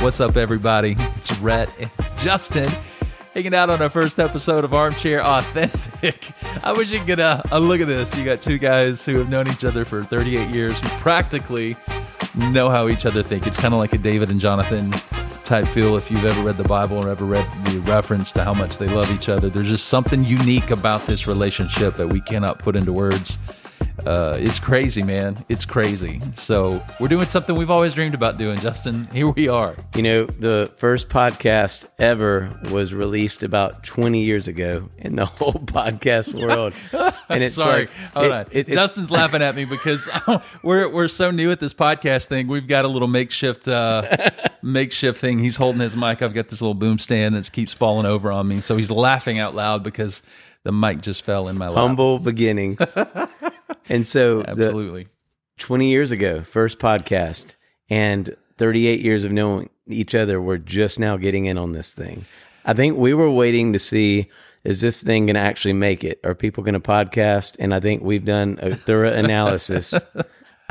What's up, everybody? It's Rhett and Justin hanging out on our first episode of Armchair Authentic. I wish you could a, a look at this. You got two guys who have known each other for 38 years who practically know how each other think. It's kind of like a David and Jonathan type feel if you've ever read the Bible or ever read the reference to how much they love each other. There's just something unique about this relationship that we cannot put into words uh, it's crazy, man. It's crazy. So we're doing something we've always dreamed about doing, Justin. Here we are. You know, the first podcast ever was released about 20 years ago in the whole podcast world. And it's sorry, like, hold it, on. It, Justin's laughing at me because we're we're so new at this podcast thing. We've got a little makeshift uh, makeshift thing. He's holding his mic. I've got this little boom stand that keeps falling over on me. So he's laughing out loud because the mic just fell in my lap. Humble beginnings. and so, absolutely, 20 years ago, first podcast, and 38 years of knowing each other, we're just now getting in on this thing. I think we were waiting to see is this thing going to actually make it? Are people going to podcast? And I think we've done a thorough analysis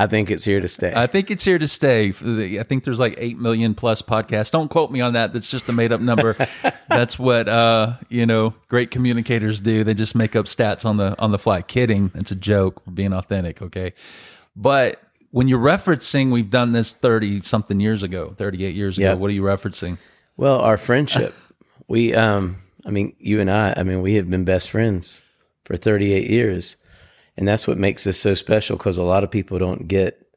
I think it's here to stay. I think it's here to stay. I think there's like 8 million plus podcasts. Don't quote me on that. That's just a made up number. That's what, uh, you know, great communicators do. They just make up stats on the, on the fly. Kidding. It's a joke. We're being authentic. Okay. But when you're referencing, we've done this 30 something years ago, 38 years ago. Yep. What are you referencing? Well, our friendship. we, um, I mean, you and I, I mean, we have been best friends for 38 years. And that's what makes this so special because a lot of people don't get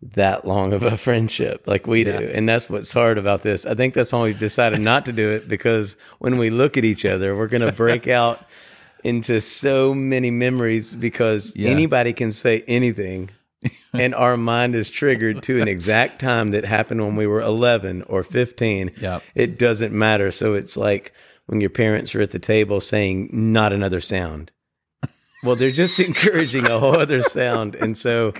that long of a friendship like we do. Yeah. And that's what's hard about this. I think that's why we decided not to do it because when we look at each other, we're going to break out into so many memories because yeah. anybody can say anything. and our mind is triggered to an exact time that happened when we were 11 or 15. Yeah. It doesn't matter. So it's like when your parents are at the table saying, not another sound well, they're just encouraging a whole other sound. And so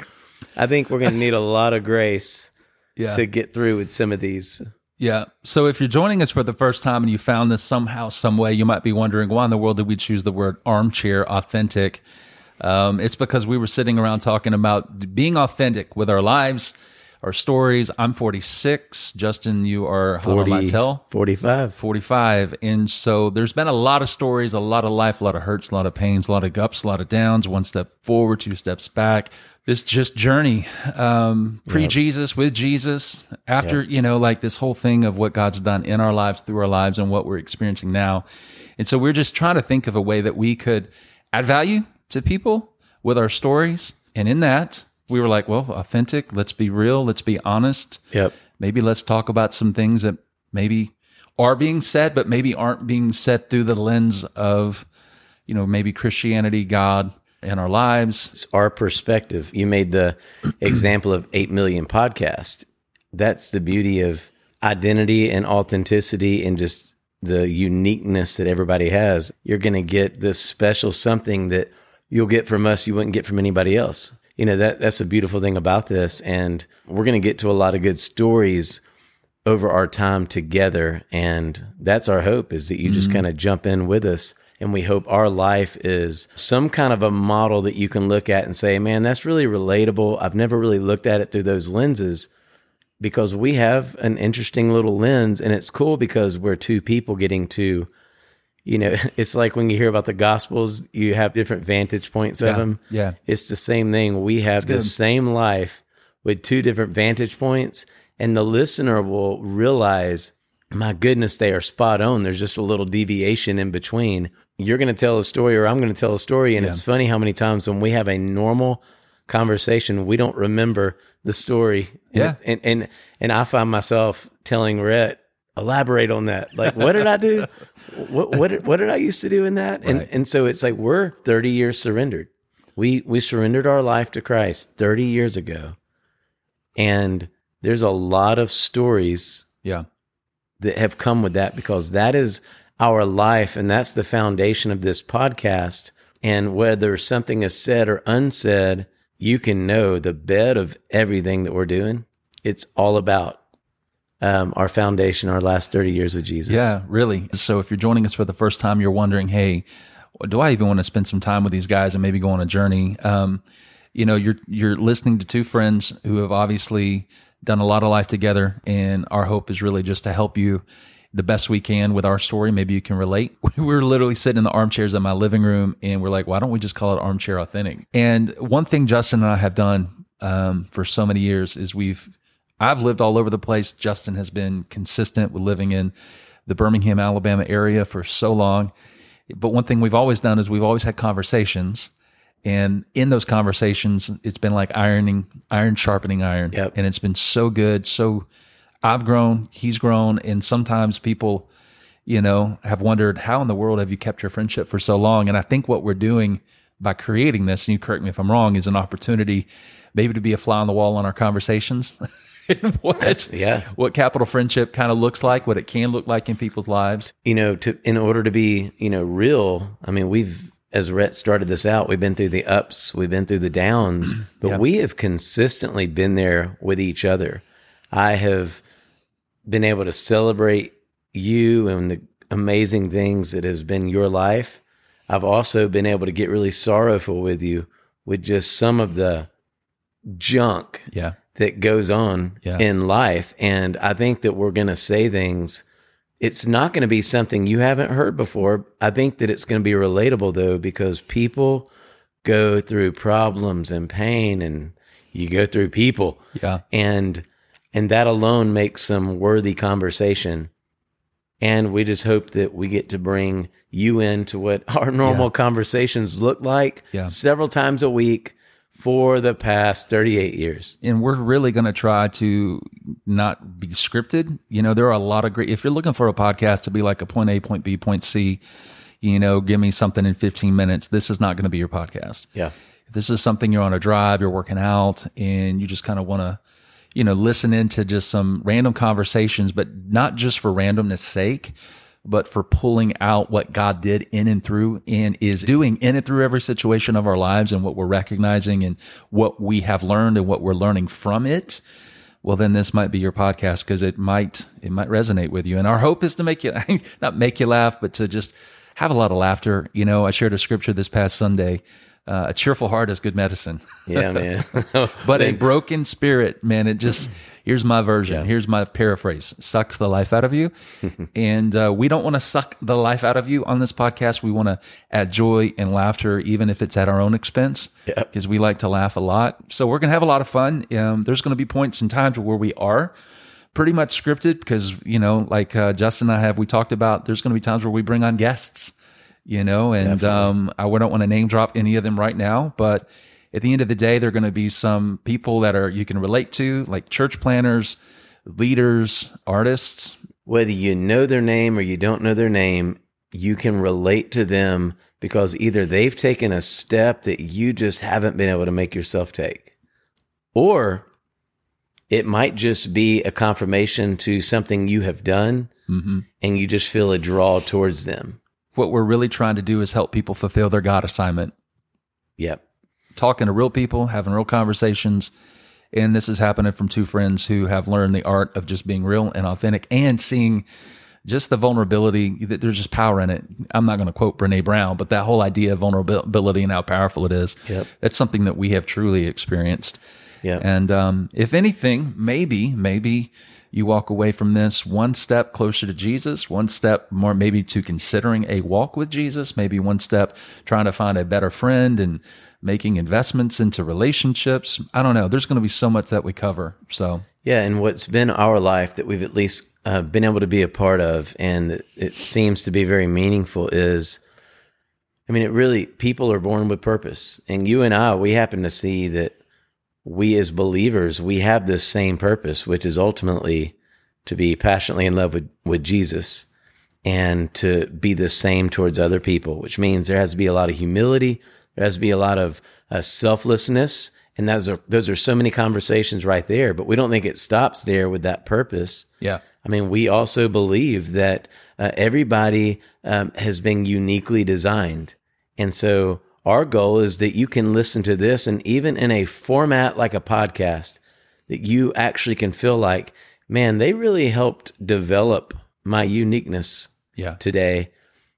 I think we're going to need a lot of grace yeah. to get through with some of these. Yeah. So if you're joining us for the first time and you found this somehow, some way, you might be wondering why in the world did we choose the word armchair authentic? Um, it's because we were sitting around talking about being authentic with our lives our stories. I'm 46. Justin, you are 40, how tell? 45. 45. And so there's been a lot of stories, a lot of life, a lot of hurts, a lot of pains, a lot of ups, a lot of downs, one step forward, two steps back. This just journey, um, pre Jesus, with Jesus, after, yep. you know, like this whole thing of what God's done in our lives, through our lives, and what we're experiencing now. And so we're just trying to think of a way that we could add value to people with our stories. And in that, we were like, well, authentic. Let's be real. Let's be honest. Yep. Maybe let's talk about some things that maybe are being said, but maybe aren't being said through the lens of, you know, maybe Christianity, God, and our lives. It's our perspective. You made the example of 8 million podcast. That's the beauty of identity and authenticity and just the uniqueness that everybody has. You're going to get this special something that you'll get from us you wouldn't get from anybody else you know that that's a beautiful thing about this. And we're going to get to a lot of good stories over our time together. And that's our hope is that you just mm-hmm. kind of jump in with us. And we hope our life is some kind of a model that you can look at and say man that's really relatable. I've never really looked at it through those lenses. Because we have an interesting little lens and it's cool because we're two people getting to you know, it's like when you hear about the gospels, you have different vantage points yeah, of them. Yeah. It's the same thing. We have the same life with two different vantage points, and the listener will realize, my goodness, they are spot on. There's just a little deviation in between. You're going to tell a story, or I'm going to tell a story. And yeah. it's funny how many times when we have a normal conversation, we don't remember the story. And yeah. And, and, and I find myself telling Rhett, elaborate on that. Like, what did I do? what what what did I used to do in that? And right. and so it's like we're 30 years surrendered. We we surrendered our life to Christ 30 years ago. And there's a lot of stories yeah that have come with that because that is our life and that's the foundation of this podcast and whether something is said or unsaid you can know the bed of everything that we're doing it's all about um, our foundation, our last 30 years with Jesus. Yeah, really. So if you're joining us for the first time, you're wondering, hey, do I even want to spend some time with these guys and maybe go on a journey? Um, you know, you're you're listening to two friends who have obviously done a lot of life together, and our hope is really just to help you the best we can with our story. Maybe you can relate. We were literally sitting in the armchairs in my living room, and we're like, why don't we just call it Armchair Authentic? And one thing Justin and I have done um, for so many years is we've I've lived all over the place. Justin has been consistent with living in the Birmingham, Alabama area for so long. But one thing we've always done is we've always had conversations. And in those conversations, it's been like ironing, iron sharpening iron. Yep. And it's been so good. So I've grown, he's grown. And sometimes people, you know, have wondered, how in the world have you kept your friendship for so long? And I think what we're doing by creating this, and you correct me if I'm wrong, is an opportunity maybe to be a fly on the wall on our conversations. what, yeah. what capital friendship kind of looks like, what it can look like in people's lives. You know, to in order to be, you know, real, I mean, we've as Rhett started this out, we've been through the ups, we've been through the downs, but Yeah. we have consistently been there with each other. I have been able to celebrate you and the amazing things that has been your life. I've also been able to get really sorrowful with you with just some of the junk Yeah. That goes on Yeah. in life. And I think that we're going to say things. It's not going to be something you haven't heard before. I think that it's going to be relatable though, because people go through problems and pain and you go through people Yeah. and, and that alone makes some worthy conversation. And we just hope that we get to bring you into what our normal conversations look like Yeah. several times a week for the past 38 years. and we're really going to try to not be scripted. You know, there are a lot of great. If you're looking for a podcast to be like a point A, point B, point C, you know, give me something in 15 minutes. This is not going to be your podcast. Yeah. If this is something you're on a drive, you're working out, and you just kind of want to, you know, listen into just some random conversations, but not just for randomness sake, but for pulling out what God did in and through and is doing in and through every situation of our lives and what we're recognizing and what we have learned and what we're learning from it. Well, then this might be your podcast because it might it might resonate with you. And our hope is to make you not make you laugh, but to just have a lot of laughter. You know, I shared a scripture this past Sunday. Uh, a cheerful heart is good medicine. Yeah, man. But a broken spirit, man, it just, here's my version. Here's my paraphrase sucks the life out of you. and uh, we don't want to suck the life out of you on this podcast. We want to add joy and laughter, even if it's at our own expense, because we like to laugh a lot. So we're going to have a lot of fun. Um, there's going to be points and times where we are pretty much scripted because, you know, like uh, Justin and I have, we talked about, there's going to be times where we bring on guests you know, and um, I don't want to name drop any of them right now, but at the end of the day, there are going to be some people that are you can relate to, like church planters, leaders, artists. Whether you know their name or you don't know their name, you can relate to them because either they've taken a step that you just haven't been able to make yourself take, or it might just be a confirmation to something you have done and you just feel a draw towards them. What we're really trying to do is help people fulfill their God assignment, Yep. talking to real people, having real conversations. And this is happening from two friends who have learned the art of just being real and authentic and seeing just the vulnerability that there's just power in it. I'm not going to quote Brene Brown, but that whole idea of vulnerability and how powerful it is. Yep. That's something that we have truly experienced. Yep. And um, if anything, maybe, maybe you walk away from this one step closer to Jesus, one step more maybe to considering a walk with Jesus, maybe one step trying to find a better friend and making investments into relationships. I don't know. There's going to be so much that we cover. So, Yeah, and what's been our life that we've at least uh, been able to be a part of, and it seems to be very meaningful, is I mean, it really, people are born with purpose. And you and I, we happen to see that we as believers, we have this same purpose, which is ultimately to be passionately in love with, with Jesus and to be the same towards other people, which means there has to be a lot of humility. There has to be a lot of uh, selflessness. And those are, those are so many conversations right there, but we don't think it stops there with that purpose. yeah. I mean, we also believe that uh, everybody um, has been uniquely designed. And so our goal is that you can listen to this and even in a format like a podcast, that you actually can feel like, man, they really helped develop my uniqueness Yeah. today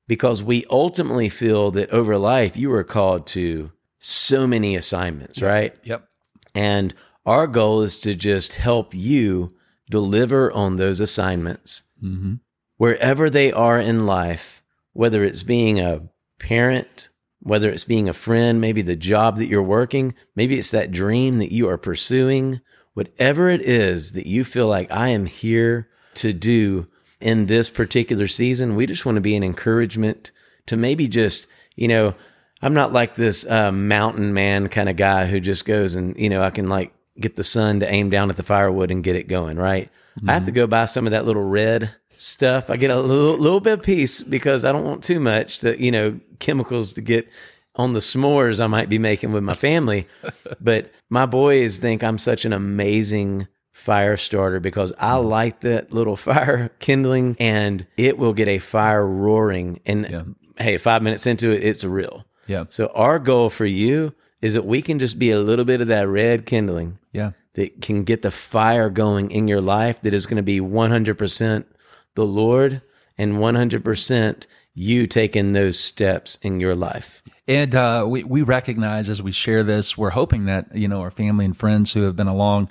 because we ultimately feel that over life, you are called to so many assignments, right? Yep. And Our goal is to just help you deliver on those assignments mm-hmm. wherever they are in life, whether it's being a parent, whether it's being a friend, maybe the job that you're working, maybe it's that dream that you are pursuing, whatever it is that you feel like I am here to do in this particular season, we just want to be an encouragement to maybe just, you know, I'm not like this uh, mountain man kind of guy who just goes and, you know, I can like get the sun to aim down at the firewood and get it going, right? I have to go buy some of that little red stuff. I get a little, little bit of peace because I don't want too much to, you know, chemicals to get on the s'mores I might be making with my family. but my boys think I'm such an amazing fire starter because I mm. light that little fire kindling and it will get a fire roaring. And hey, five minutes into it, it's real. Yeah. So our goal for you is that we can just be a little bit of that red kindling Yeah. that can get the fire going in your life that is going to be 100% the Lord and 100% you taking those steps in your life. And uh, we, we recognize as we share this, we're hoping that, you know, our family and friends who have been along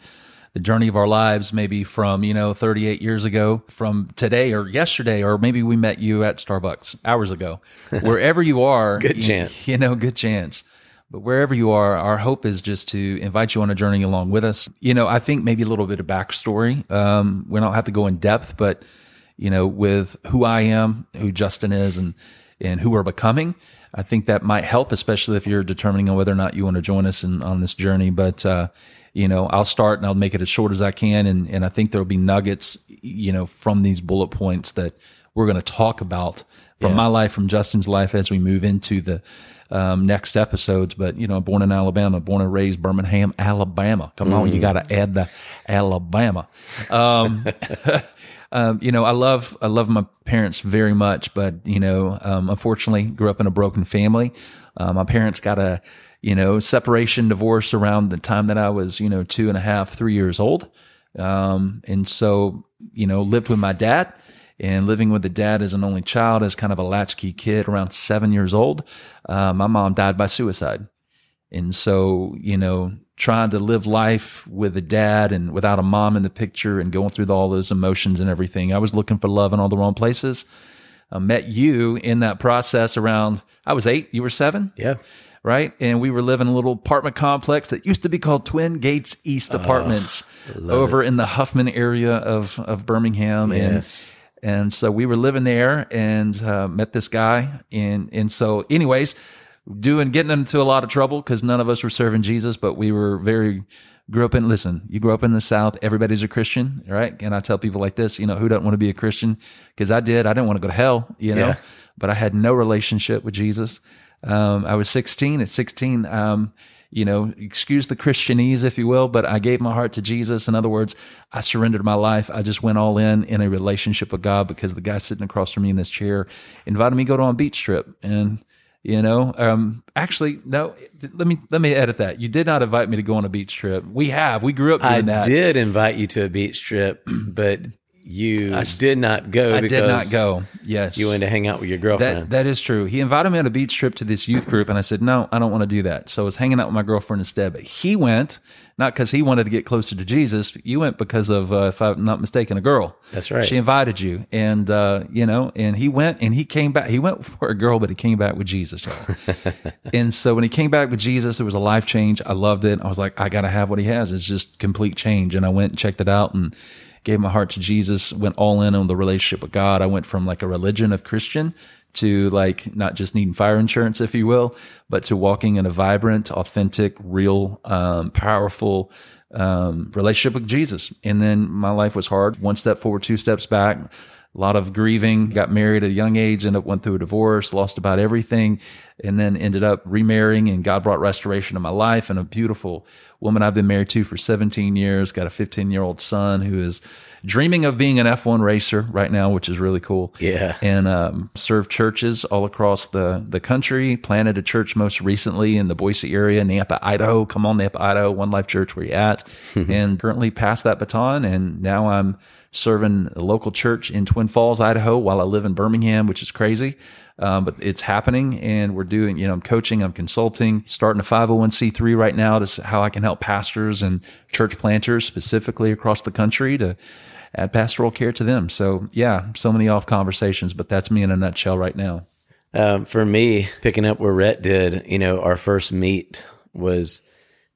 the journey of our lives, maybe from, you know, 38 years ago, from today or yesterday, or maybe we met you at Starbucks hours ago, wherever you are. Good you- chance. You know, good chance. But wherever you are, our hope is just to invite you on a journey along with us. You know, I think maybe a little bit of backstory. Um, we don't have to go in depth, but you know, with who I am, who Justin is, and and who we're becoming. I think that might help, especially if you're determining on whether or not you want to join us in, on this journey. But uh, you know, I'll start and I'll make it as short as I can, and and I think there will be nuggets, you know, from these bullet points that we're going to talk about from my life, from Justin's life, as we move into the um, next episodes. But you know, born in Alabama, born and raised Birmingham, Alabama. Come on, you got to add the Alabama. Um, um, you know, I love I love my parents very much, but you know, um, unfortunately, grew up in a broken family. Uh, my parents got a you know separation, divorce around the time that I was you know two and a half, three years old, um, and so you know lived with my dad. And living with the dad as an only child, as kind of a latchkey kid, around seven years old, uh, my mom died by suicide. And so, you know, trying to live life with a dad and without a mom in the picture and going through all those emotions and everything, I was looking for love in all the wrong places. I met you in that process around, I was eight, you were seven, Yeah. right? And we were living in a little apartment complex that used to be called Twin Gates East Apartments over in the Huffman area of, of Birmingham. Yes. And and so we were living there and uh, met this guy. And, and so, anyways, doing, getting into a lot of trouble because none of us were serving Jesus, but we were very, grew up in, listen, you grew up in the South, everybody's a Christian, right? And I tell people like this, you know, who doesn't want to be a Christian? Because I did. I didn't want to go to hell, you know, Yeah. but I had no relationship with Jesus. Um, I was 16. At 16, um, you know, excuse the Christianese, if you will, but I gave my heart to Jesus. In other words, I surrendered my life. I just went all in in a relationship with God because the guy sitting across from me in this chair invited me to go to on a beach trip. And, you know, um, actually, no, let me, let me edit that. You did not invite me to go on a beach trip. We have, we grew up doing I that. did invite you to a beach trip, but you I, did not go I did not go. Yes. you went to hang out with your girlfriend. That that is true. He invited me on a beach trip to this youth group, and I said, "No, I don't want to do that." So I was hanging out with my girlfriend instead. But he went not because he wanted to get closer to Jesus. You went because of, uh, if I'm not mistaken, a girl. That's right. She invited you, and uh, you know, and he went, and he came back. He went for a girl, but he came back with Jesus, and so when he came back with Jesus, it was a life change. I loved it. I was like, I got to have what he has. It's just complete change. And I went and checked it out and gave my heart to Jesus, went all in on the relationship with God. I went from like a religion of Christian to like not just needing fire insurance, if you will, but to walking in a vibrant, authentic, real, um, powerful um, relationship with Jesus. And then my life was hard. One step forward, two steps back. A lot of grieving. Got married at a young age. Ended up went through a divorce. Lost about everything, and then ended up remarrying. And God brought restoration to my life. And a beautiful woman I've been married to for 17 years. Got a 15 year old son who is dreaming of being an F1 racer right now, which is really cool yeah. and um, served churches all across the, the country. Planted a church most recently in the Boise area, Nampa, Idaho. Come on, Nampa, Idaho, One Life Church, where you at? and currently passed that baton, and now I'm serving a local church in Twin Falls, Idaho, while I live in Birmingham, which is crazy. Um, but it's happening, and we're doing. You know, I'm coaching, I'm consulting, starting a 501c3 right now to how I can help pastors and church planters specifically across the country to add pastoral care to them. So yeah, so many off conversations, but that's me in a nutshell right now. Um, for me, picking up where Rhett did, you know, our first meet was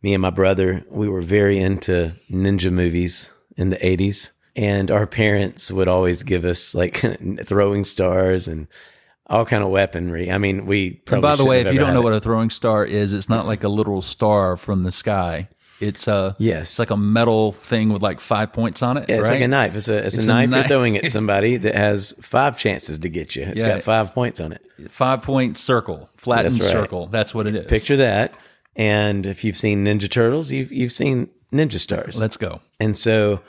me and my brother. We were very into ninja movies in the 80s. And our parents would always give us like throwing stars and all kind of weaponry. I mean, we And by the way, if you don't know had what a throwing star is, it's not like a literal star from the sky. It's a Yes. it's like a metal thing with like five points on it. Yeah, it's right? like a knife. It's a it's, It's a a knife you're throwing at somebody that has five chances to get you. It's Yeah. got five points on it. five point circle, flattened That's right. circle. That's what it is. Picture that. And if you've seen Ninja Turtles, you've you've seen Ninja Stars. Let's go. And so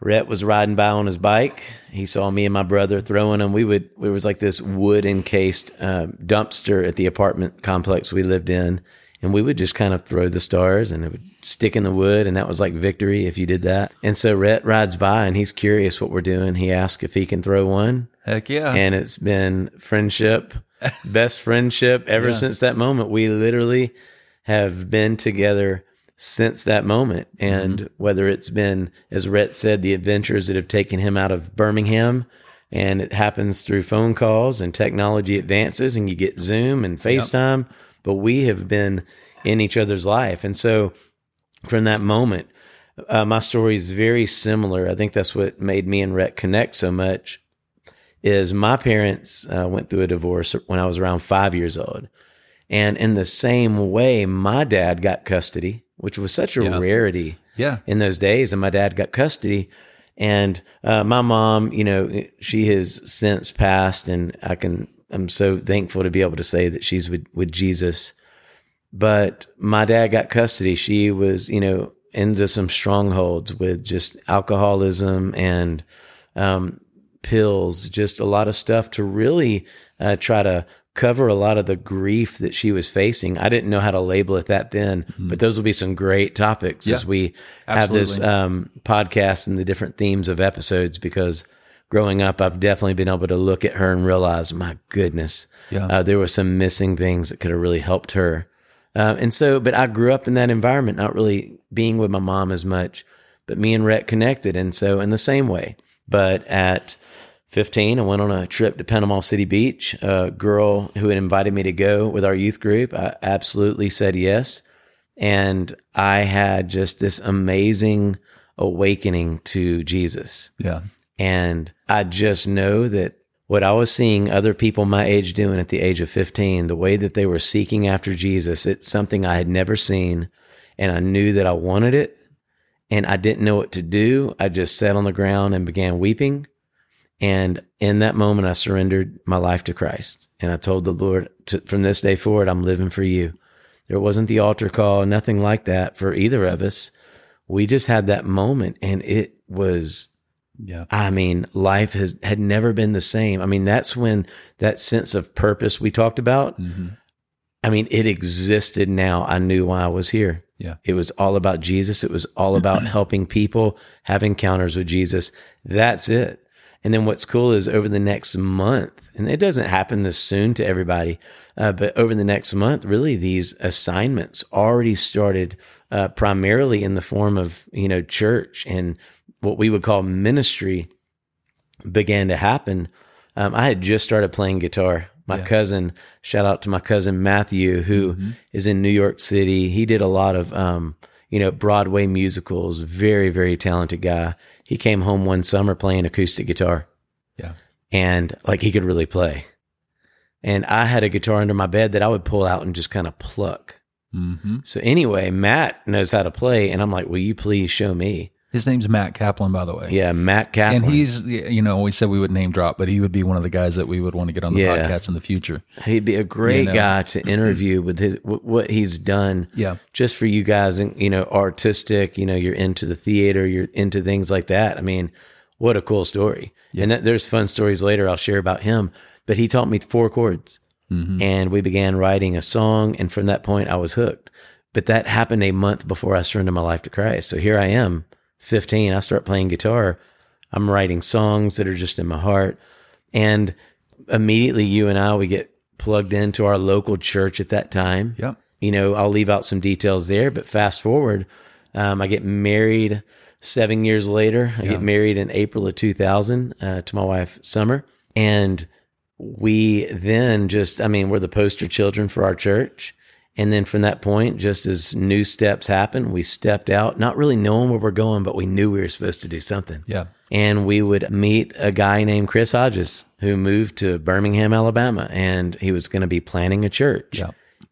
Rhett was riding by on his bike. He saw me and my brother throwing them. We would, it was like this wood encased um, dumpster at the apartment complex we lived in. And we would just kind of throw the stars and it would stick in the wood. And that was like victory if you did that. And so Rhett rides by and he's curious what we're doing. He asks if he can throw one. Heck yeah. And it's been friendship, best friendship ever Yeah. since that moment. We literally have been together since that moment. And Mm-hmm. whether it's been, as Rhett said, the adventures that have taken him out of Birmingham, and it happens through phone calls and technology advances, and you get Zoom and FaceTime, but we have been in each other's life. And so from that moment, uh, my story is very similar. I think that's what made me and Rhett connect so much. Is my parents uh, went through a divorce when I was around five years old, and in the same way, my dad got custody, which was such a Yeah. rarity yeah. in those days. And my dad got custody. And uh, my mom, you know, she has since passed, and I can, I'm so thankful to be able to say that she's with, with Jesus. But my dad got custody. She was, you know, into some strongholds with just alcoholism and um, pills, just a lot of stuff to really uh, try to cover a lot of the grief that she was facing. I didn't know how to label it that then, but those will be some great topics as Yeah, we have this um, podcast and the different themes of episodes because growing up, I've definitely been able to look at her and realize, my goodness, Yeah. uh, there were some missing things that could have really helped her. Um, and so, but I grew up in that environment, not really being with my mom as much, but me and Rhett connected. And so, in the same way, but at 15, I went on a trip to Panama City Beach. A girl who had invited me to go with our youth group, I absolutely said yes. And I had just this amazing awakening to Jesus. Yeah. And I just know that what I was seeing other people my age doing at the age of 15, the way that they were seeking after Jesus, it's something I had never seen. And I knew that I wanted it. And I didn't know what to do. I just sat on the ground and began weeping. And in that moment, I surrendered my life to Christ. And I told the Lord, to, from this day forward, I'm living for you. There wasn't the altar call, nothing like that for either of us. We just had that moment and it was Yeah. I mean, life has had never been the same. I mean, that's when that sense of purpose we talked about. Mhm. I mean, it existed now. I knew why I was here. Yeah. It was all about Jesus. It was all about helping people have encounters with Jesus. That's it. And then what's cool is over the next month, and it doesn't happen this soon to everybody, uh, but over the next month, really these assignments already started uh, primarily in the form of, you know, church and what we would call ministry began to happen. Um, I had just started playing guitar. My Yeah. cousin, shout out to my cousin Matthew, who is in New York City. He did a lot of, um, you know, Broadway musicals. Very, very talented guy. He came home one summer playing acoustic guitar Yeah. and like he could really play. And I had a guitar under my bed that I would pull out and just kind of pluck. hmm So anyway, Matt knows how to play, and I'm like, "Will you please show me?" His name's Matt Kaplan, by the way. Yeah, Matt Kaplan. And he's, you know, we said we would name drop, but he would be one of the guys that we would want to get on the Yeah. podcast in the future. He'd be a great You know. guy to interview with his what he's done. Yeah. just for you guys, and you know, artistic. You know, you're into the theater, you're into things like that. I mean, what a cool story! And that, there's fun stories later I'll share about him. But he taught me four chords, Mm-hmm. and we began writing a song. And from that point, I was hooked. But that happened a month before I surrendered my life to Christ. So here I am, 15. I start playing guitar. I'm writing songs that are just in my heart. And immediately you and I we get plugged into our local church at that time. Yep. You know, I'll leave out some details there, but fast forward, um, I get married seven years later. I get married in April of 2000 uh, to my wife, Summer. And we then just, I mean, we're the poster children for our church. And then from that point, just as new steps happened, we stepped out, not really knowing where we're going, but we knew we were supposed to do something. Yeah. And we would meet a guy named Chris Hodges who moved to Birmingham, Alabama, and he was going to be planning a church. Yeah.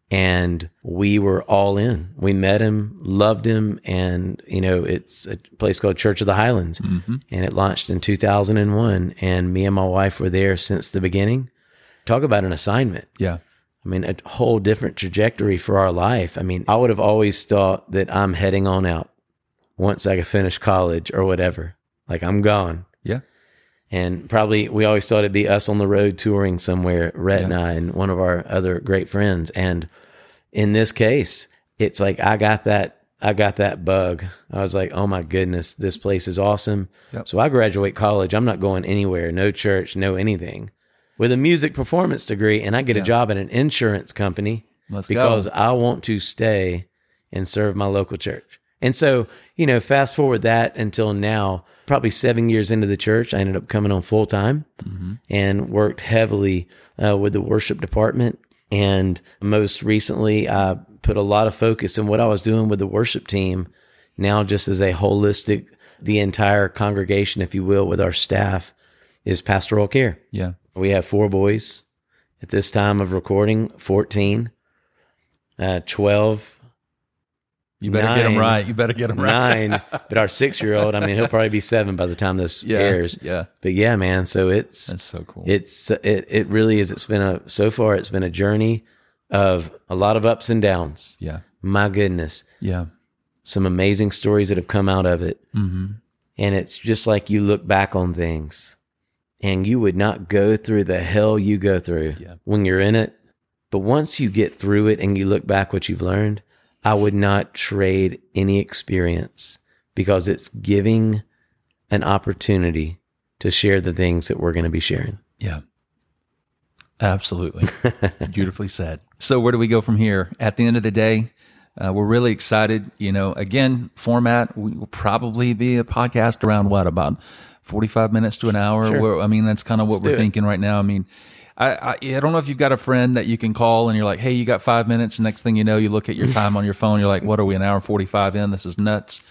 And we were all in. We met him, loved him, and you know, it's a place called Church of the Highlands. Mm-hmm. And it launched in 2001. And me and my wife were there since the beginning. Talk about an assignment. Yeah. I mean, a whole different trajectory for our life. I mean, I would have always thought that I'm heading on out once I could finish college or whatever. Like I'm gone. Yeah. And probably we always thought it'd be us on the road touring somewhere, Rhett and I and one of our other great friends. And in this case, it's like I got that I got that bug. I was like, oh my goodness, this place is awesome. Yep. So I graduate college. I'm not going anywhere, no church, no anything. With a music performance degree, and I get a job at an insurance company Let's because go. I want to stay and serve my local church. And so, you know, fast forward that until now, probably seven years into the church, I ended up coming on full time and worked heavily uh, with the worship department. And most recently, I put a lot of focus in what I was doing with the worship team now, just as a holistic, the entire congregation, if you will, with our staff is pastoral care. Yeah. We have four boys at this time of recording 14, uh, 12, You better get them right. You better get them right. nine. but our six year old, I mean, he'll probably be seven by the time this Yeah. airs. Yeah. But yeah, man. So it's, That's so cool. it's, it, it really is. It's been a, so far, it's been a journey of a lot of ups and downs. yeah. My goodness. Yeah. Some amazing stories that have come out of it. Mm-hmm. And it's just like you look back on things and you would not go through the hell you go through Yeah. when you're in it. But once you get through it and you look back what you've learned, I would not trade any experience because it's giving an opportunity to share the things that we're going to be sharing. Yeah. Absolutely. Beautifully said. So, where do we go from here? At the end of the day, uh, we're really excited. You know, again, format, we will probably be a podcast around what, about 45 minutes to an hour? Sure. Where- I mean, that's kind of what do we're thinking right now. I mean, I, I, I don't know if you've got a friend that you can call and you're like, hey, you got five minutes. Next thing you know, you look at your time on your phone. You're like, what are we, an hour 45 in? This is nuts.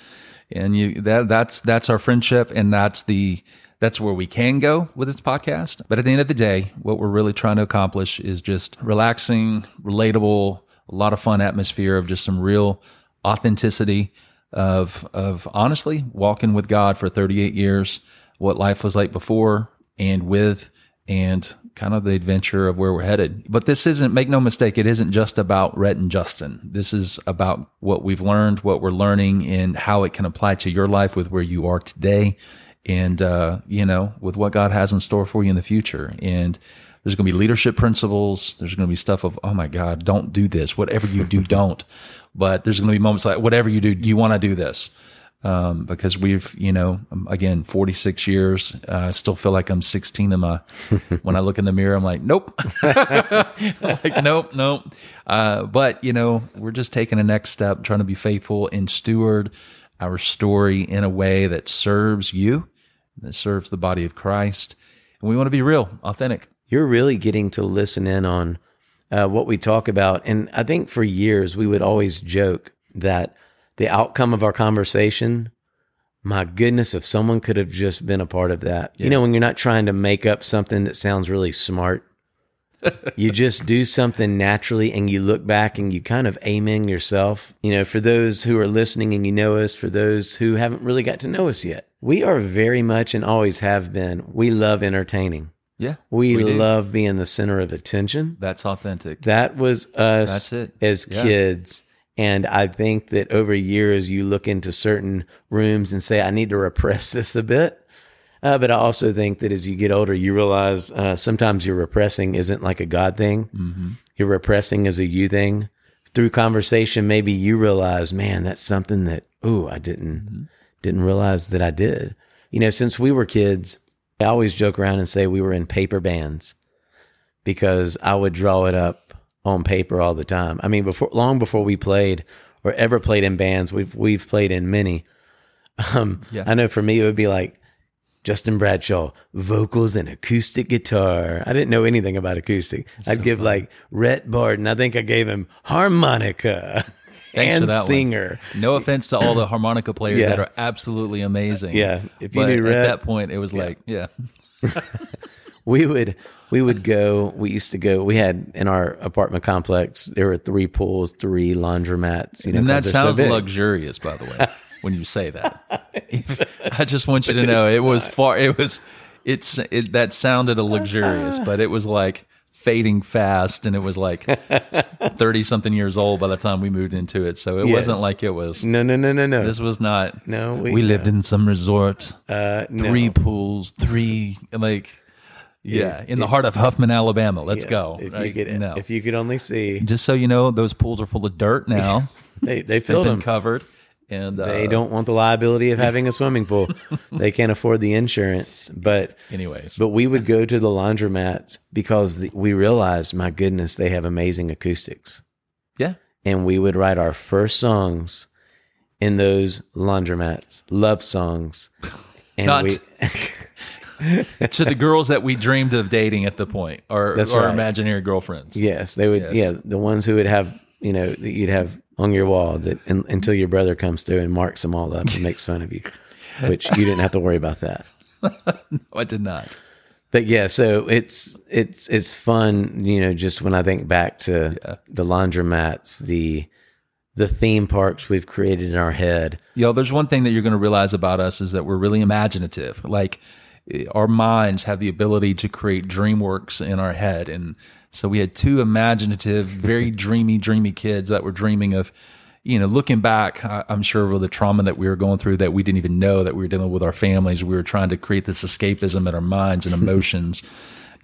And you that that's that's our friendship and that's the that's where we can go with this podcast. But at the end of the day, what we're really trying to accomplish is just relaxing, relatable, a lot of fun atmosphere of just some real authenticity of of honestly walking with God for 38 years, what life was like before and with and kind of the adventure of where we're headed. But this isn't, make no mistake, it isn't just about Rhett and Justin. This is about what we've learned, what we're learning, and how it can apply to your life with where you are today and, uh, you know, with what God has in store for you in the future. And there's going to be leadership principles. There's going to be stuff of, oh my God, don't do this. Whatever you do, don't. But there's going to be moments like, whatever you do, do you want to do this? Um, because we've, you know, um, again, 46 years. Uh, I still feel like I'm 16 in my, when I look in the mirror, I'm like, nope. like, nope, nope. Uh, but, you know, we're just taking a next step, trying to be faithful and steward our story in a way that serves you, that serves the body of Christ. And we want to be real, authentic. You're really getting to listen in on uh, what we talk about. And I think for years, we would always joke that the outcome of our conversation, my goodness, if someone could have just been a part of that. You know, when you're not trying to make up something that sounds really smart, you just do something naturally and you look back and you kind of amen yourself. You know, for those who are listening and you know us, for those who haven't really got to know us yet, we are very much and always have been, we love entertaining. Yeah. We, do. love being the center of attention. That's authentic. That was us That's it. as Yeah. kids. And I think that over years, you look into certain rooms and say, I need to repress this a bit. Uh, but I also think that as you get older, you realize uh, sometimes your repressing isn't like a God thing. Mm-hmm. Your repressing is a you thing. Through conversation, maybe you realize, man, that's something that, ooh, I didn't Mm-hmm. didn't realize that I did. You know, since we were kids, I always joke around and say we were in paper bands. because I would draw it up on paper all the time. I mean, before long before we played or ever played in bands, we've we've played in many. Um, Yeah. I know for me it would be like Justin Bradshaw vocals and acoustic guitar. I didn't know anything about acoustic. I'd give like Rhett Barton. I think I gave him harmonica Thanks and that one. singer. No offense to all the harmonica players Yeah. that are absolutely amazing. Yeah, if you but knew at Rhett- that point, it was like, yeah, we would we would go we used to go we had in our apartment complex there were three pools three laundromats you know and that they're so sounds luxurious, by the way, when you say that. I just want you to know it was far. It was. It's it, that sounded a luxurious, but it was like fading fast, and it was like thirty something years old by the time we moved into it. So it wasn't like it was. no no no no no This was not. No, we, we- lived in some resort, uh, no. three pools, three like. Yeah, in the heart of Huffman, Alabama. Let's Yes, go. if you could no. if you could only see Just so you know, those pools are full of dirt now. they they They've filled been them covered, and uh, they don't want the liability of having a swimming pool they can't afford the insurance but Anyways, but we would go to the laundromats because the, we realized my goodness they have amazing acoustics yeah, and we would write our first songs in those laundromats, love songs. And Not- we, to the girls that we dreamed of dating at the point, or That's our right. imaginary girlfriends. yes, they would, Yes. yeah, the ones who would have, you know, that you'd have on your wall that un, until your brother comes through and marks them all up and makes fun of you, which you didn't have to worry about that. No, I did not. But yeah, so it's it's it's fun, you know, just when I think back to Yeah. the laundromats, the the theme parks we've created in our head. Yo, there's one thing that you're going to realize about us is that we're really imaginative. Like our minds have the ability to create dream works in our head. And so we had two imaginative, very dreamy, dreamy kids that were dreaming of, you know, looking back, I'm sure with the trauma that we were going through that we didn't even know that we were dealing with our families. We were trying to create this escapism in our minds and emotions.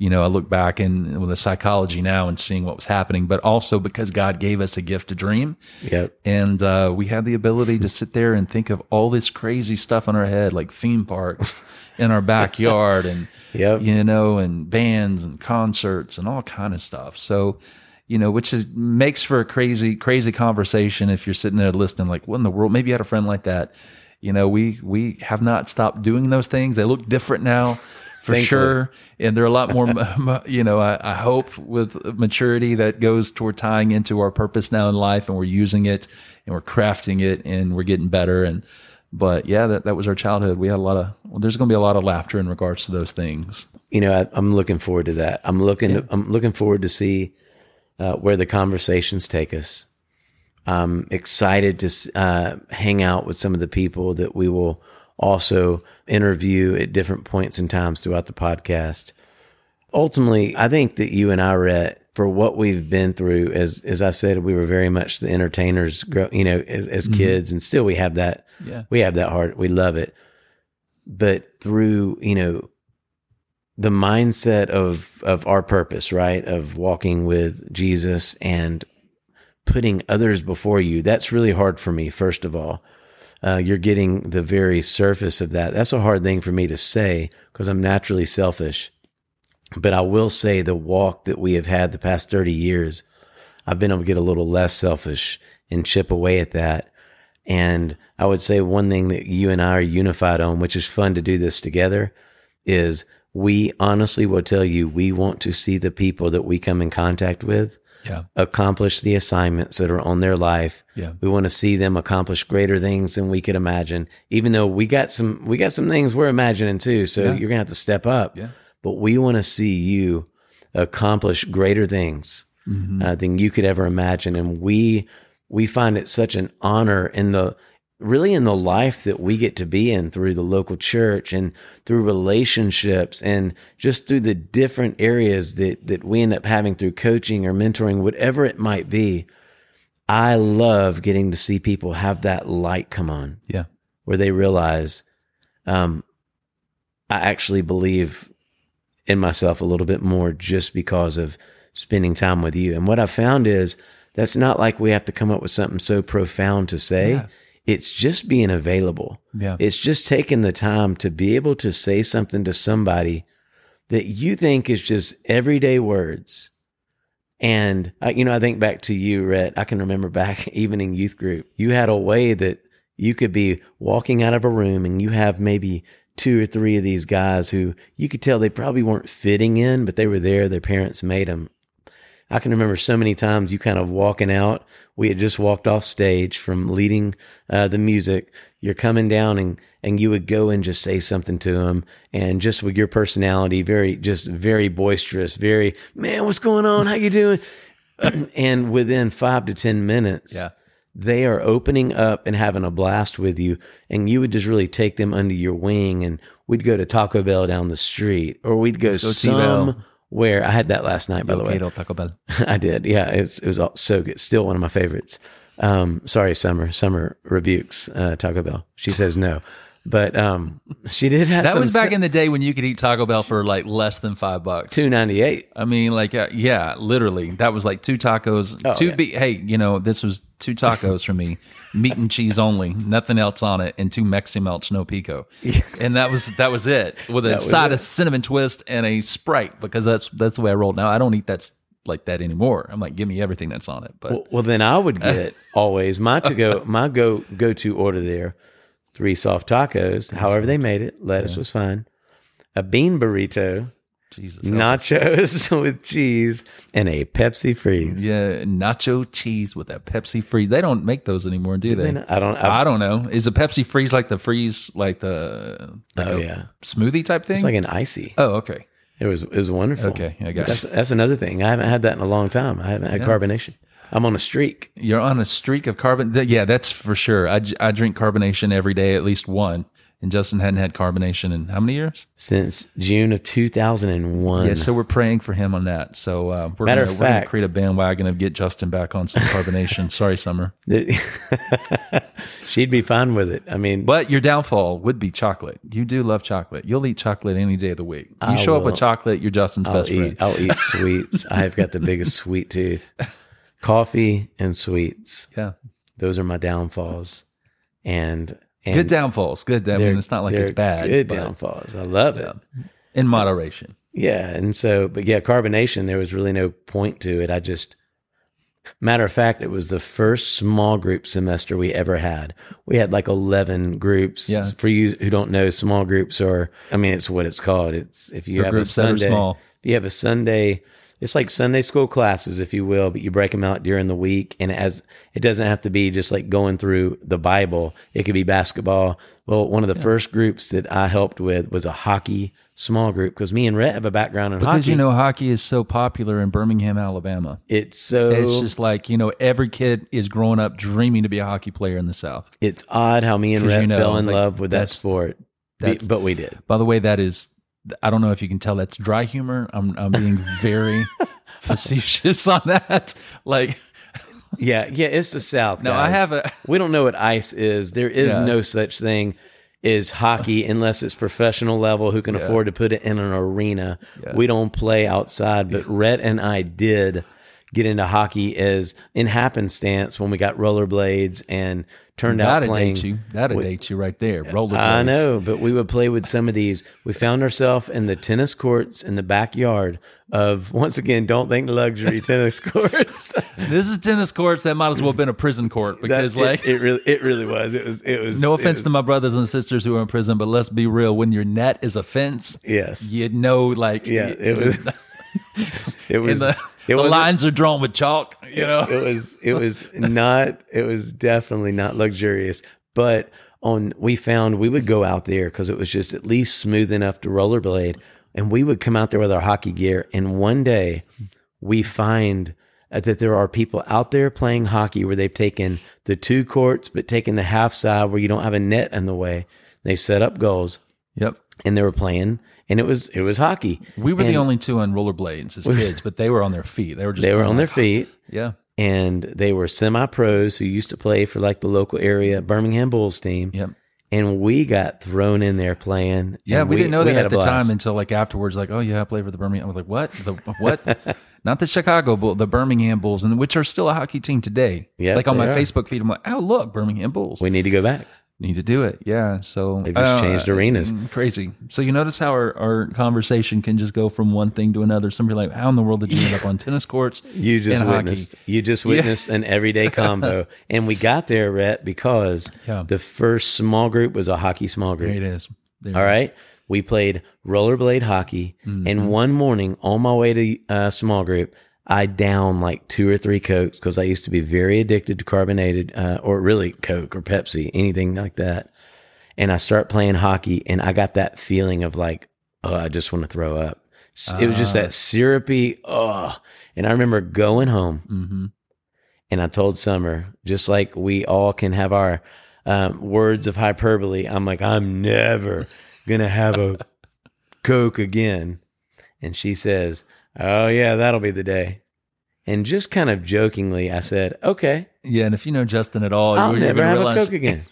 You know, I look back and with the psychology now and seeing what was happening, but also because God gave us a gift to dream. Yep. And uh, we had the ability to sit there and think of all this crazy stuff in our head, like theme parks in our backyard, and Yep. you know, and bands and concerts and all kind of stuff. So, you know, which is makes for a crazy, crazy conversation if you're sitting there listening, like, what in the world? Maybe you had a friend like that. You know, we we have not stopped doing those things. They look different now. For Thankfully. sure, and they're a lot more. You know, I, I hope with maturity that goes toward tying into our purpose now in life, and we're using it, and we're crafting it, and we're getting better. And but yeah, that that was our childhood. We had a lot of. Well, there's going to be a lot of laughter in regards to those things. you know, I, I'm looking forward to that. I'm looking, I'm looking forward to see uh, where the conversations take us. I'm excited to uh, hang out with some of the people that we will also interview at different points and times throughout the podcast. Ultimately, I think that you and I, Rhett, for what we've been through, as as I said, we were very much the entertainers, grow- you know, as, as mm-hmm. kids, and still we have that. Yeah. we have that heart. We love it, but through you know the mindset of of our purpose, right? Of walking with Jesus and putting others before you. That's really hard for me. First of all, uh, you're getting the very surface of that. That's a hard thing for me to say because I'm naturally selfish. But I will say the walk that we have had the past 30 years, I've been able to get a little less selfish and chip away at that. And I would say one thing that you and I are unified on, which is fun to do this together, is we honestly will tell you we want to see the people that we come in contact with Yeah. accomplish the assignments that are on their life. Yeah. We want to see them accomplish greater things than we could imagine. Even though we got some we got some things we're imagining too, so Yeah. you're going to have to step up. Yeah. But we want to see you accomplish greater things Mm-hmm. uh, than you could ever imagine and we we find it such an honor in the really in the life that we get to be in through the local church and through relationships and just through the different areas that that we end up having through coaching or mentoring whatever it might be i love getting to see people have that light come on Yeah. where they realize um i actually believe in myself a little bit more just because of spending time with you and what i found is that's not like we have to come up with something so profound to say Yeah. It's just being available Yeah. it's just taking the time to be able to say something to somebody that you think is just everyday words. And I, you know, I think back to you, Rhett. I can remember back even in youth group, you had a way that you could be walking out of a room and you have maybe two or three of these guys who you could tell they probably weren't fitting in, but they were there. Their parents made them. I can remember so many times you kind of walking out. We had just walked off stage from leading uh, the music. You're coming down and, and you would go and just say something to them. And just with your personality, very, just very boisterous, very, man, what's going on? How you doing? and within five to 10 minutes, Yeah. they are opening up and having a blast with you and you would just really take them under your wing and we'd go to Taco Bell down the street or we'd go, go T-Bell. Somewhere I had that last night by the way. Taco Bell. I did yeah it was, it was all, so good still one of my favorites. Um sorry Summer Summer rebukes uh, Taco Bell. She says no but um she did have That was back in the day when you could eat Taco Bell for like less than five bucks. 298 I mean, like, uh, yeah, literally, that was like two tacos. two Oh, yeah. be hey, you know, this was two tacos for me, meat and cheese only, nothing else on it, and two Mexi Melts no pico, and that was that was it with a side it. of cinnamon twist and a sprite because that's that's the way I rolled. Now I don't eat that like that anymore. I'm like, give me everything that's on it. But Well, well, then I would get always my to go my go go to order there three soft tacos, however they made it. Lettuce was fine. A bean burrito, Jesus, nachos with cheese, and a Pepsi freeze. yeah, nacho cheese with a Pepsi freeze. They don't make those anymore, do they? I don't. I, I don't know. Is a Pepsi freeze like the freeze, like the like oh yeah, smoothie type thing? it's like an icy. oh, okay. It was it was wonderful. Okay, I guess. That's that's another thing. I haven't had that in a long time. I haven't had carbonation. I'm on a streak. You're on a streak of carbon. Yeah, that's for sure. I, I drink carbonation every day, at least one. And Justin hadn't had carbonation in how many years? since June of 2001. Yeah, so we're praying for him on that. So uh, we're Matter gonna, of fact- create a bandwagon of get Justin back on some carbonation. Sorry, Summer. She'd be fine with it. I mean, But your downfall would be chocolate. You do love chocolate. You'll eat chocolate any day of the week. You I show up with chocolate, you're Justin's I'll best eat, friend. I'll eat sweets. I have got the biggest sweet tooth. Coffee and sweets. Yeah. Those are my downfalls. And, and Good downfalls. Good. I mean, it's not like it's bad. Good downfalls. I love it. in moderation. Yeah. And so, but yeah, carbonation, there was really no point to it. I just, matter of fact, it was the first small group semester we ever had. We had like 11 groups. Yeah. For you who don't know, small groups are, I mean, it's what it's called. It's if you have a groups that are Sunday, if you have a Sunday, it's like Sunday school classes, if you will, but you break them out during the week. And as it doesn't have to be just like going through the Bible, it could be basketball. Well, one of the first groups that I helped with was a hockey small group because me and Rhett have a background in Because hockey. Because you know hockey is so popular in Birmingham, Alabama. it's so It's just like you know every kid is growing up dreaming to be a hockey player in the South. it's odd how me and Rhett you know, fell in like, love with that sport, Be- but we did. By the way, that is I don't know if you can tell that's dry humor. I'm I'm being very facetious on that. Like Yeah, yeah, it's the South. No, I have a- We don't know what ice is. There is Yeah. no such thing as hockey unless it's professional level who can afford to put it in an arena. We don't play outside, but Rhett and I did get into hockey is in happenstance when we got rollerblades and turned out that'd playing. date you. That'd date you right there. Roller. I know, but we would play with some of these. We found ourselves in the tennis courts in the backyard of once again, don't think luxury tennis courts. This is tennis courts that might as well have been a prison court because That- like it, it really, it really was. It was, it was. no offense was- to my brothers and sisters who are in prison, but let's be real. When your net is a fence, Yes, you know, like yeah, it was. It was. It the lines are drawn with chalk. You know, It was. It was not. It was definitely not luxurious. But on, we found we would go out there because it was just at least smooth enough to rollerblade, and we would come out there with our hockey gear. And one day, we find that there are people out there playing hockey where they've taken the two courts, but taken the half side where you don't have a net in the way. They set up goals, yep. And they were playing, and it was it was hockey. We were the only two on rollerblades as kids, but they were on their feet. They were just They were on their feet. Yeah. and they were semi pros who used to play for like the local area Birmingham Bulls team. Yep. And we got thrown in there playing. Yeah, and we, didn't know that at the blast. time until like afterwards. Like, oh yeah, I played for the Birmingham. I was like, what? The what? Not the Chicago Bulls, the Birmingham Bulls, and which are still a hockey team today. Yeah, like on my are. Facebook feed, I'm like, oh look, Birmingham Bulls. We need to go back. Need to do it. Yeah. So They've just uh, changed arenas. mm, Crazy. So you notice how our, our conversation can just go from one thing to another. Somebody like, how in the world did you end up on tennis courts? You just witnessed. You just witnessed an everyday combo, and we got there, Rhett, because Yeah. the first small group was a hockey small group. There it is. There All it is. right. We played rollerblade hockey. Mm-hmm. And one morning on my way to uh, small group, I downed like two or three Cokes because I used to be very addicted to carbonated uh, or really Coke or Pepsi, anything like that. And I start playing hockey and I got that feeling of like, oh, I just want to throw up. S- It was just Ah. that syrupy, oh. And I remember going home Mm-hmm. and I told Summer, just like we all can have our um, words of hyperbole, I'm like, I'm never going to have a Coke again. And she says, Oh, yeah, that'll be the day. And just kind of jokingly, I said, Okay, Yeah. And if you know Justin at all, I'll you're, you're never have a realize Coke again.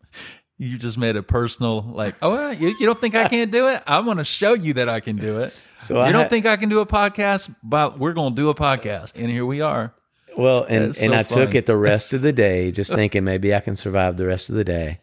you just made a personal, like, oh, you, you don't think I can't do it? I'm going to show you that I can do it. So you I don't had- think I can do a podcast, but we're going to do a podcast. And here we are. Well, and, That's and so I took it the rest of the day, just thinking maybe I can survive the rest of the day.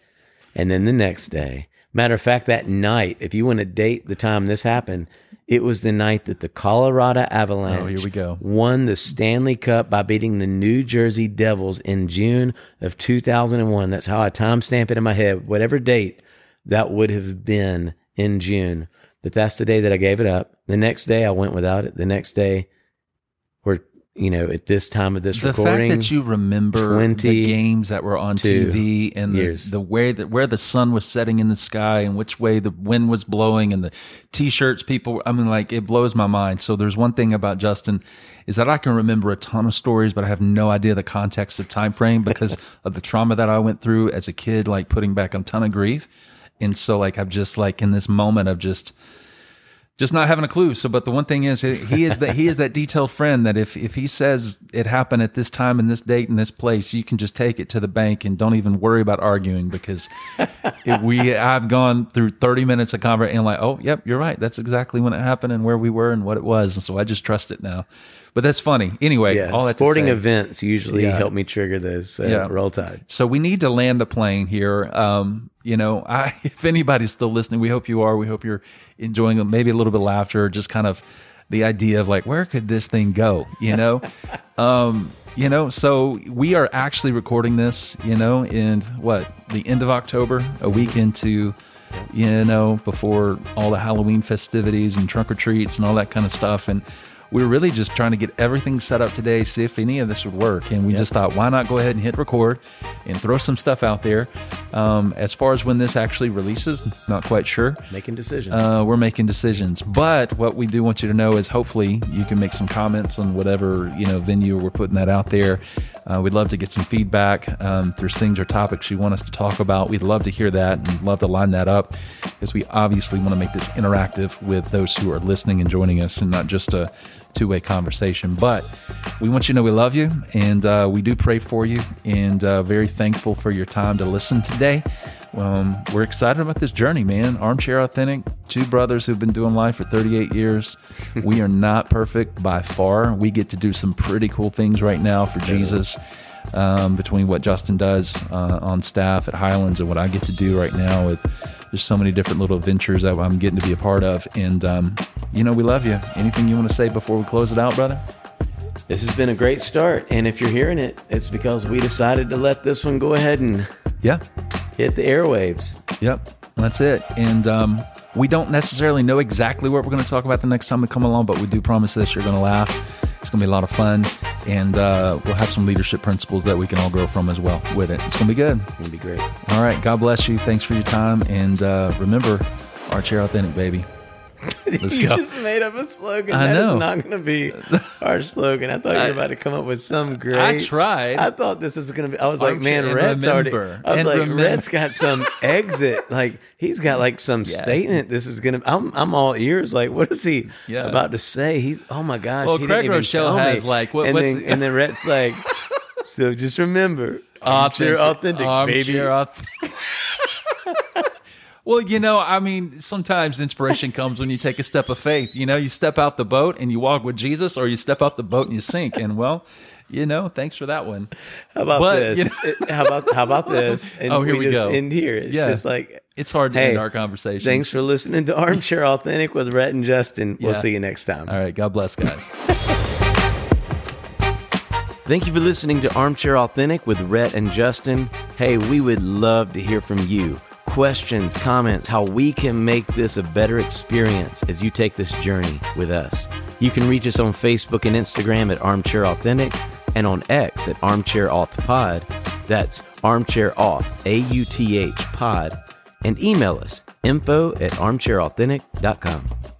And then the next day, matter of fact, that night, if you want to date the time this happened, it was the night that the Colorado Avalanche Oh, here we go. won the Stanley Cup by beating the New Jersey Devils in June of 2001. That's how I timestamp it in my head. Whatever date that would have been in June, but that's the day that I gave it up. The next day, I went without it. The next day, you know at this time of this recording, The recording, fact that you remember 20 the games that were on TV and the, years. the way that where the sun was setting in the sky and which way the wind was blowing and the t-shirts people I mean like it blows my mind. So there's one thing about Justin is that I can remember a ton of stories but I have no idea the context of time frame because of the trauma that I went through as a kid like putting back a ton of grief. And so like I'm just like in this moment of just just not having a clue. So, but the one thing is, he is that he is that detailed friend that if if he says it happened at this time and this date and this place, you can just take it to the bank and don't even worry about arguing because we I've gone through thirty minutes of conversation and like, oh, yep, you're right. That's exactly when it happened and where we were and what it was. And so I just trust it now. But that's funny. Anyway, yeah, all sporting events usually Yeah. help me trigger those. So Yeah. roll tide. so we need to land the plane here. Um, you know, I, if anybody's still listening, we hope you are. We hope you're enjoying maybe a little bit of laughter, just kind of the idea of like, where could this thing go? You know, um, you know. So we are actually recording this, you know, in what the end of October, a week into, you know, before all the Halloween festivities and trunk or treats and all that kind of stuff, and we were really just trying to get everything set up today, see if any of this would work. And we just thought, why not go ahead and hit record and throw some stuff out there. Um, as far as when this actually releases, not quite sure. Making decisions. Uh, we're making decisions, but what we do want you to know is hopefully you can make some comments on whatever you know venue we're putting that out there. Uh, we'd love to get some feedback. Um, if there's things or topics you want us to talk about, we'd love to hear that and love to line that up because we obviously want to make this interactive with those who are listening and joining us, and not just a two-way conversation. But we want you to know we love you and uh, we do pray for you, and uh, very thankful for your time to listen today. Um, we're excited about this journey, man. Armchair Authentic, two brothers who've been doing life for 38 years. we are not perfect by far. We get to do some pretty cool things right now for Jesus. Um, between what Justin does uh, on staff at Highlands and what I get to do right now with there's so many different little ventures that I'm getting to be a part of. And, um, you know, we love you. Anything you want to say before we close it out, brother? This has been a great start. And if you're hearing it, it's because we decided to let this one go ahead and Yeah. hit the airwaves. Yep, that's it. And um, we don't necessarily know exactly what we're going to talk about the next time we come along, but we do promise this you're going to laugh. It's going to be a lot of fun, and uh, we'll have some leadership principles that we can all grow from as well with it. It's going to be good. It's going to be great. All right, God bless you. Thanks for your time, and uh, remember, Armchair Authentic, baby. Let's you go. just made up a slogan. I That is know. not going to be our slogan. I thought you were about to come up with some great. I tried. I thought this was going to be. I was like, man, Rhett's already. remember. I was And like, remember. Rhett's got some exit. Like he's got like some statement. This is going to. I'm I'm all ears. Like, what is he Yeah. about to say? He's. Oh my gosh. Well, Craig Groeschel me. has, like, what- and what's- then and then Rhett's like. So just remember, armchair authentic, baby. Armchair authentic. Well, you know, I mean, sometimes inspiration comes when you take a step of faith. You know, you step out the boat and you walk with Jesus, or you step out the boat and you sink. And well, you know, thanks for that one. How about But, this? you know- how about how about this? And Oh, here we just go. End here. It's Yeah. just like It's hard to Hey, end our conversation. thanks for listening to Armchair Authentic with Rhett and Justin. We'll Yeah. see you next time. All right. God bless, guys. Thank you for listening to Armchair Authentic with Rhett and Justin. Hey, we would love to hear from you. Questions, comments, how we can make this a better experience as you take this journey with us. You can reach us on Facebook and Instagram at Armchair Authentic and on X at Armchair Auth Pod. That's Armchair Auth, A U T H Pod. And email us info at armchairauthentic.com.